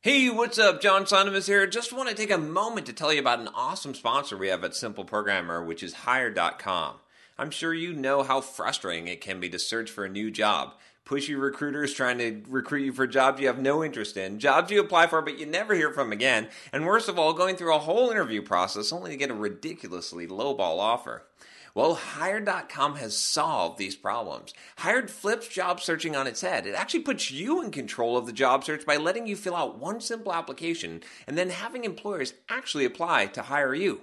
Hey, what's up? John Sonmez here. Just want to take a moment to tell you about an awesome sponsor we have at Simple Programmer, which is Hired.com. I'm sure you know how frustrating it can be to search for a new job. Pushy recruiters trying to recruit you for jobs you have no interest in, jobs you apply for but you never hear from again, and worst of all, going through a whole interview process only to get a ridiculously lowball offer. Well, Hired.com has solved these problems. Hired flips job searching on its head. It actually puts you in control of the job search by letting you fill out one simple application and then having employers actually apply to hire you.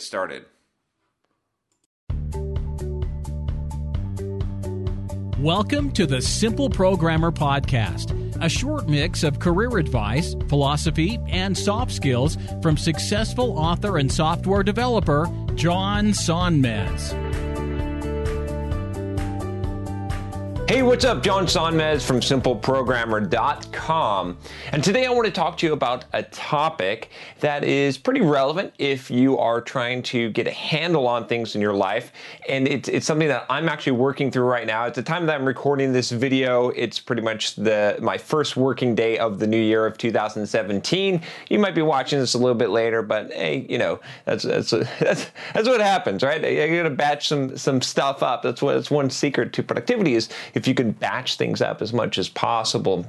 started. Welcome to the Simple Programmer Podcast, a short mix of career advice, philosophy, and soft skills from successful author and software developer John Sonmez. Hey, what's up? John Sonmez from simpleprogrammer.com. And today I want to talk to you about a topic that is pretty relevant if you are trying to get a handle on things in your life. And it's, it's something that I'm actually working through right now. At the time that I'm recording this video, it's pretty much the my first working day of the new year of 2017. You might be watching this a little bit later, but hey, you know, that's that's that's, that's what happens, right? You gotta batch some some stuff up. That's what that's one secret to productivity is if you can batch things up as much as possible.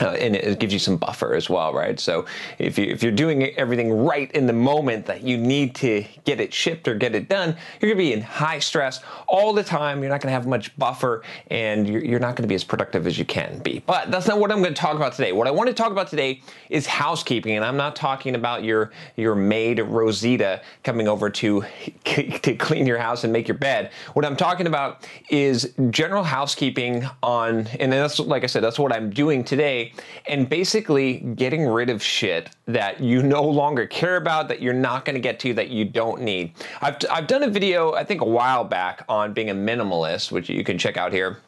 Uh, and it gives you some buffer as well, right? So if you if you're doing everything right in the moment that you need to get it shipped or get it done, you're gonna be in high stress all the time. You're not gonna have much buffer, and you're, you're not gonna be as productive as you can be. But that's not what I'm gonna talk about today. What I want to talk about today is housekeeping, and I'm not talking about your your maid Rosita coming over to to clean your house and make your bed. What I'm talking about is general housekeeping on, and that's like I said, that's what I'm doing today and basically getting rid of shit that you no longer care about, that you're not going to get to, that you don't need. I've, I've done a video, I think a while back, on being a minimalist, which you can check out here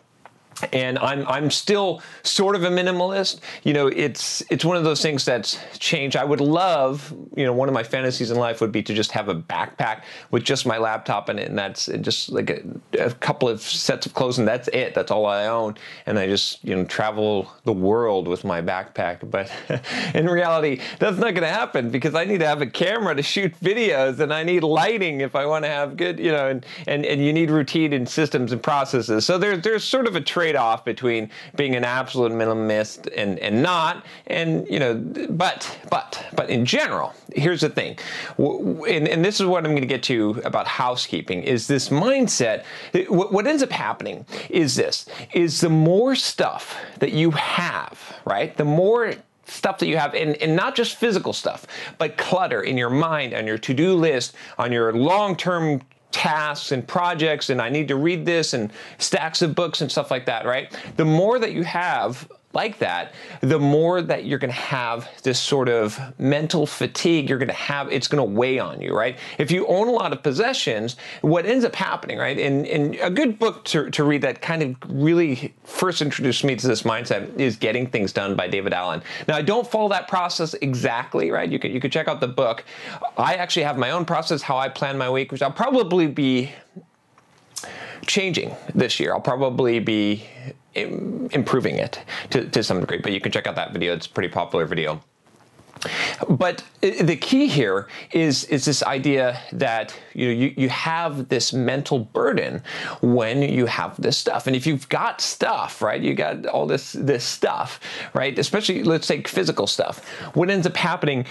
and I'm I'm still sort of a minimalist. You know, it's it's one of those things that's changed. I would love, you know, one of my fantasies in life would be to just have a backpack with just my laptop in it, and that's just like a, a couple of sets of clothes, and that's it. That's all I own, and I just you know travel the world with my backpack. But in reality, that's not going to happen because I need to have a camera to shoot videos, and I need lighting if I want to have good, you know, and and and you need routine and systems and processes. So there's there's sort of a trade trade-off between being an absolute minimalist and, and not. And you know, but but but in general, here's the thing, and, and this is what I'm going to get to about housekeeping is this mindset. What, what ends up happening is this: is the more stuff that you have, right? The more stuff that you have, and, and not just physical stuff, but clutter in your mind, on your to do list, on your long term tasks and projects and I need to read this and stacks of books and stuff like that, right? The more that you have like that, the more that you're going to have this sort of mental fatigue, you're going to have, it's going to weigh on you, right? If you own a lot of possessions, what ends up happening, right? And, and a good book to, to read that kind of really first introduced me to this mindset is Getting Things Done by David Allen. Now, I don't follow that process exactly, right? You could, you could check out the book. I actually have my own process, how I plan my week, which I'll probably be changing this year. I'll probably be improving it to, to some degree, but you can check out that video. It's a pretty popular video. But uh, the key here is is this idea that you know you, you have this mental burden when you have this stuff. And if you've got stuff, right, you got all this this stuff, right, especially let's take physical stuff, what ends up happening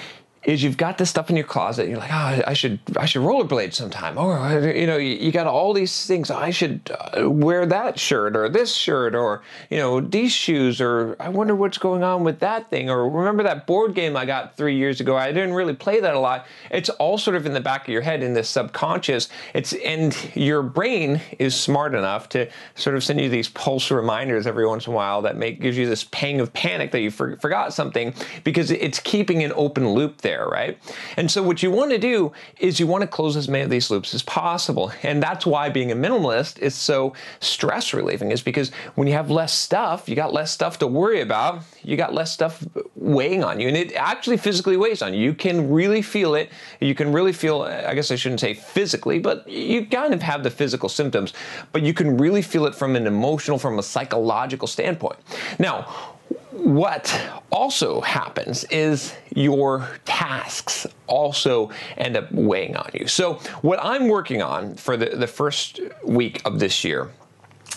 is you've got this stuff in your closet. You're like, oh, I should, I should rollerblade sometime. Or you know, you, you got all these things. I should uh, wear that shirt or this shirt or you know these shoes or I wonder what's going on with that thing. Or remember that board game I got three years ago? I didn't really play that a lot. It's all sort of in the back of your head in this subconscious. It's and your brain is smart enough to sort of send you these pulse reminders every once in a while that make gives you this pang of panic that you for, forgot something because it's keeping an open loop there there, right? And so what you want to do is you want to close as many of these loops as possible. And that's why being a minimalist is so stress relieving is because when you have less stuff, you got less stuff to worry about, you got less stuff weighing on you and it actually physically weighs on you. You can really feel it. You can really feel I guess I shouldn't say physically, but you kind of have the physical symptoms, but you can really feel it from an emotional from a psychological standpoint. Now, what also happens is your tasks also end up weighing on you. So, what I'm working on for the, the first week of this year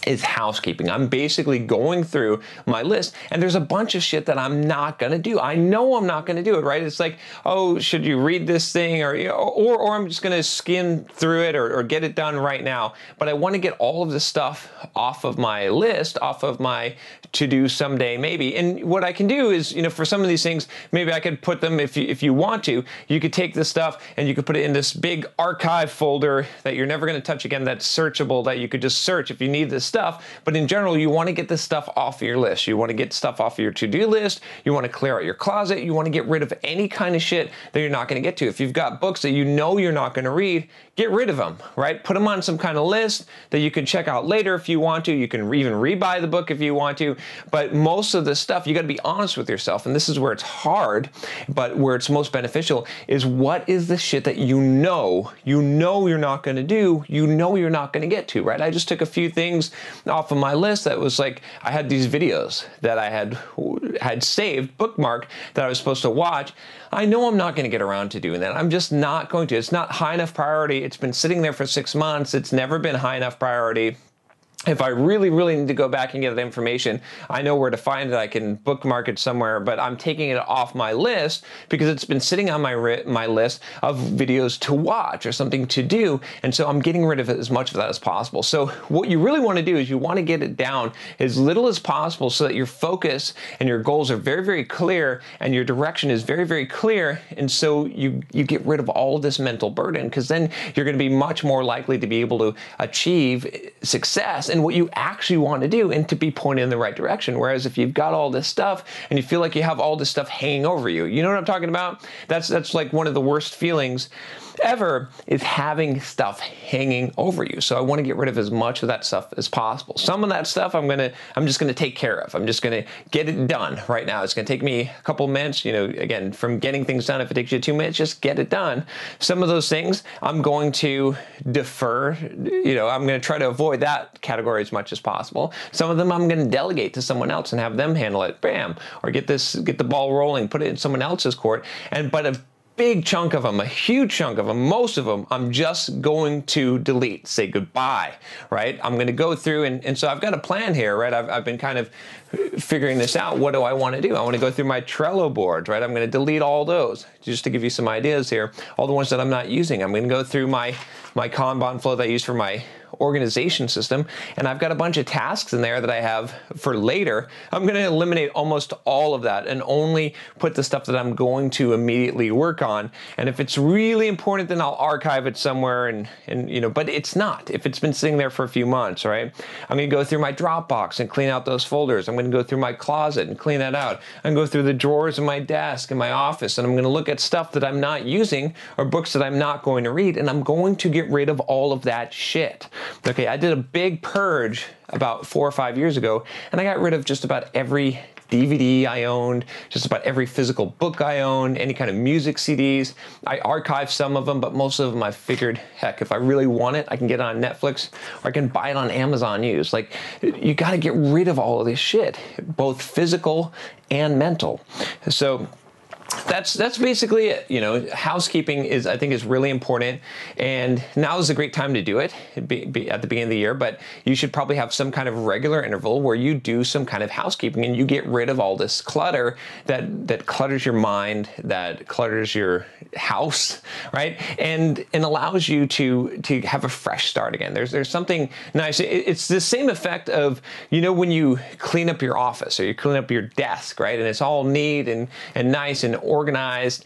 is housekeeping. I'm basically going through my list and there's a bunch of shit that I'm not going to do. I know I'm not going to do it, right? It's like, oh, should you read this thing or or, or I'm just going to skim through it or, or get it done right now. But I want to get all of this stuff off of my list, off of my to do someday maybe. And what I can do is, you know, for some of these things, maybe I could put them if you, if you want to, you could take this stuff and you could put it in this big archive folder that you're never going to touch again that's searchable that you could just search if you need this stuff. But in general, you want to get this stuff off your list. You want to get stuff off your to-do list. You want to clear out your closet. You want to get rid of any kind of shit that you're not going to get to. If you've got books that you know you're not going to read, get rid of them, right? Put them on some kind of list that you can check out later if you want to. You can even rebuy the book if you want to. But most of the stuff, you got to be honest with yourself. And this is where it's hard, but where it's most beneficial is what is the shit that you know, you know you're not going to do, you know you're not going to get to, right? I just took a few things off of my list that was like, I had these videos that I had had saved, bookmark that I was supposed to watch. I know I'm not going to get around to doing that. I'm just not going to. It's not high enough priority. It's been sitting there for six months. It's never been high enough priority if I really, really need to go back and get that information, I know where to find it. I can bookmark it somewhere, but I'm taking it off my list because it's been sitting on my my list of videos to watch or something to do, and so I'm getting rid of as much of that as possible. So what you really want to do is you want to get it down as little as possible so that your focus and your goals are very, very clear and your direction is very, very clear, and so you you get rid of all this mental burden because then you're going to be much more likely to be able to achieve success and what you actually want to do and to be pointed in the right direction. Whereas if you've got all this stuff and you feel like you have all this stuff hanging over you, you know what I'm talking about? That's that's like one of the worst feelings ever is having stuff hanging over you. So I want to get rid of as much of that stuff as possible. Some of that stuff I'm gonna I'm just gonna take care of. I'm just gonna get it done right now. It's gonna take me a couple minutes. You know, again, from getting things done, if it takes you two minutes, just get it done. Some of those things I'm going to defer. You know, I'm gonna try to avoid that category as much as possible. Some of them I'm gonna delegate to someone else and have them handle it. Bam, or get this get the ball rolling, put it in someone else's court. And but a big chunk of them, a huge chunk of them, most of them, I'm just going to delete, say goodbye, right? I'm going to go through, and, and so I've got a plan here, right? I've, I've been kind of uh, figuring this out. What do I want to do? I want to go through my Trello boards, right? I'm going to delete all those just to give you some ideas here. All the ones that I'm not using. I'm going to go through my, my Kanban flow that I use for my organization system, and I've got a bunch of tasks in there that I have for later. I'm going to eliminate almost all of that and only put the stuff that I'm going to immediately work on. And if it's really important, then I'll archive it somewhere and, and you know, but it's not. If it's been sitting there for a few months, right? I'm to go through my Dropbox and clean out those folders. I'm to go through my closet and clean that out. I'm to go through the drawers in my desk in my office and I'm to look at stuff that I'm not using or books that I'm not going to read and I'm going to get rid of all of that shit. Okay, I did a big purge about four or five years ago, and I got rid of just about every DVD I owned, just about every physical book I owned, any kind of music CDs. I archived some of them, but most of them I figured, heck, if I really want it, I can get it on Netflix or I can buy it on Amazon used. Like, you got to get rid of all of this shit, both physical and mental. So, that's that's basically it. You know, housekeeping is I think is really important, and now is a great time to do it be, be at the beginning of the year. But you should probably have some kind of regular interval where you do some kind of housekeeping and you get rid of all this clutter that that clutters your mind, that clutters your house, right? And and allows you to to have a fresh start again. There's there's something nice. It, it's the same effect of you know when you clean up your office or you clean up your desk, right? And it's all neat and and nice and organized.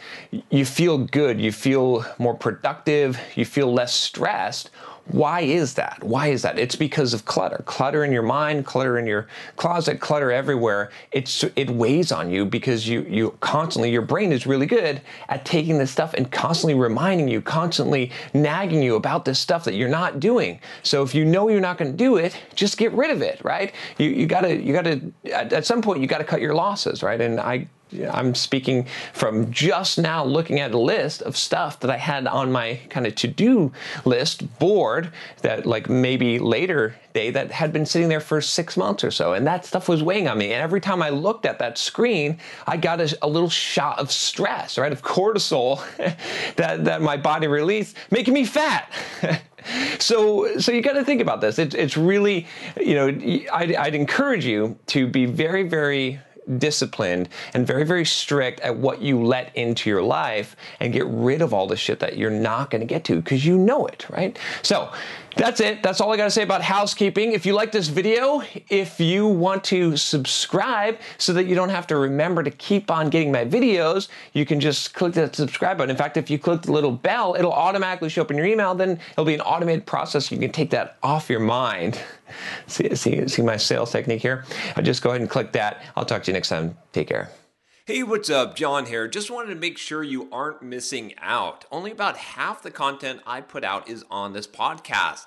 You feel good. You feel more productive. You feel less stressed why is that? Why is that? It's because of clutter. Clutter in your mind, clutter in your closet, clutter everywhere. It's it weighs on you because you you constantly your brain is really good at taking this stuff and constantly reminding you, constantly nagging you about this stuff that you're not doing. So if you know you're not going to do it, just get rid of it, right? You you got to you got to at, at some point you got to cut your losses, right? And I I'm speaking from just now looking at a list of stuff that I had on my kind of to do list board that, like, maybe later day that had been sitting there for six months or so. And that stuff was weighing on me. And every time I looked at that screen, I got a, a little shot of stress, right? Of cortisol that, that my body released, making me fat. so so you got to think about this it, it's really you know I'd, I'd encourage you to be very very disciplined and very, very strict at what you let into your life and get rid of all the shit that you're not going to get to because you know it, right? So that's it. That's all I got to say about housekeeping. If you like this video, if you want to subscribe so that you don't have to remember to keep on getting my videos, you can just click that subscribe button. In fact, if you click the little bell, it'll automatically show up in your email. Then it'll be an automated process. You can take that off your mind. see, see, see my sales technique here? I'll just go ahead and click that. I'll talk to you next time. Take care. Hey, what's up? John here. Just wanted to make sure you aren't missing out. Only about half the content I put out is on this podcast.